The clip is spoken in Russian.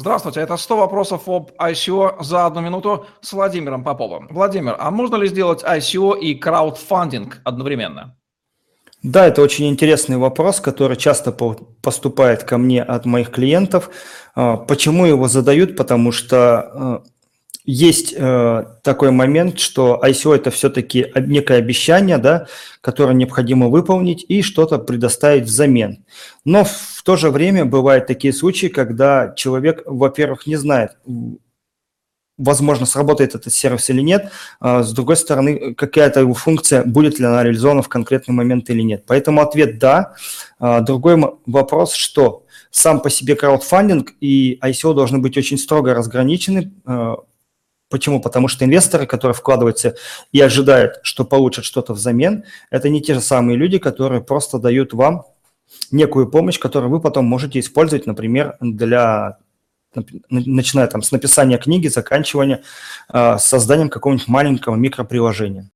Здравствуйте, это 100 вопросов об ICO за одну минуту с Владимиром Поповым. Владимир, а можно ли сделать ICO и краудфандинг одновременно? Да, это очень интересный вопрос, который часто поступает ко мне от моих клиентов. А, почему его задают? Потому что э, есть э, такой момент, что ICO это все-таки некое обещание, да, которое необходимо выполнить и что-то предоставить взамен. Но в то же время бывают такие случаи, когда человек, во-первых, не знает, возможно, сработает этот сервис или нет. А с другой стороны, какая-то его функция, будет ли она реализована в конкретный момент или нет. Поэтому ответ «да». А другой вопрос, что сам по себе краудфандинг и ICO должны быть очень строго разграничены, э, Почему? Потому что инвесторы, которые вкладываются и ожидают, что получат что-то взамен, это не те же самые люди, которые просто дают вам некую помощь, которую вы потом можете использовать, например, для начиная там с написания книги, заканчивания э, созданием какого-нибудь маленького микроприложения.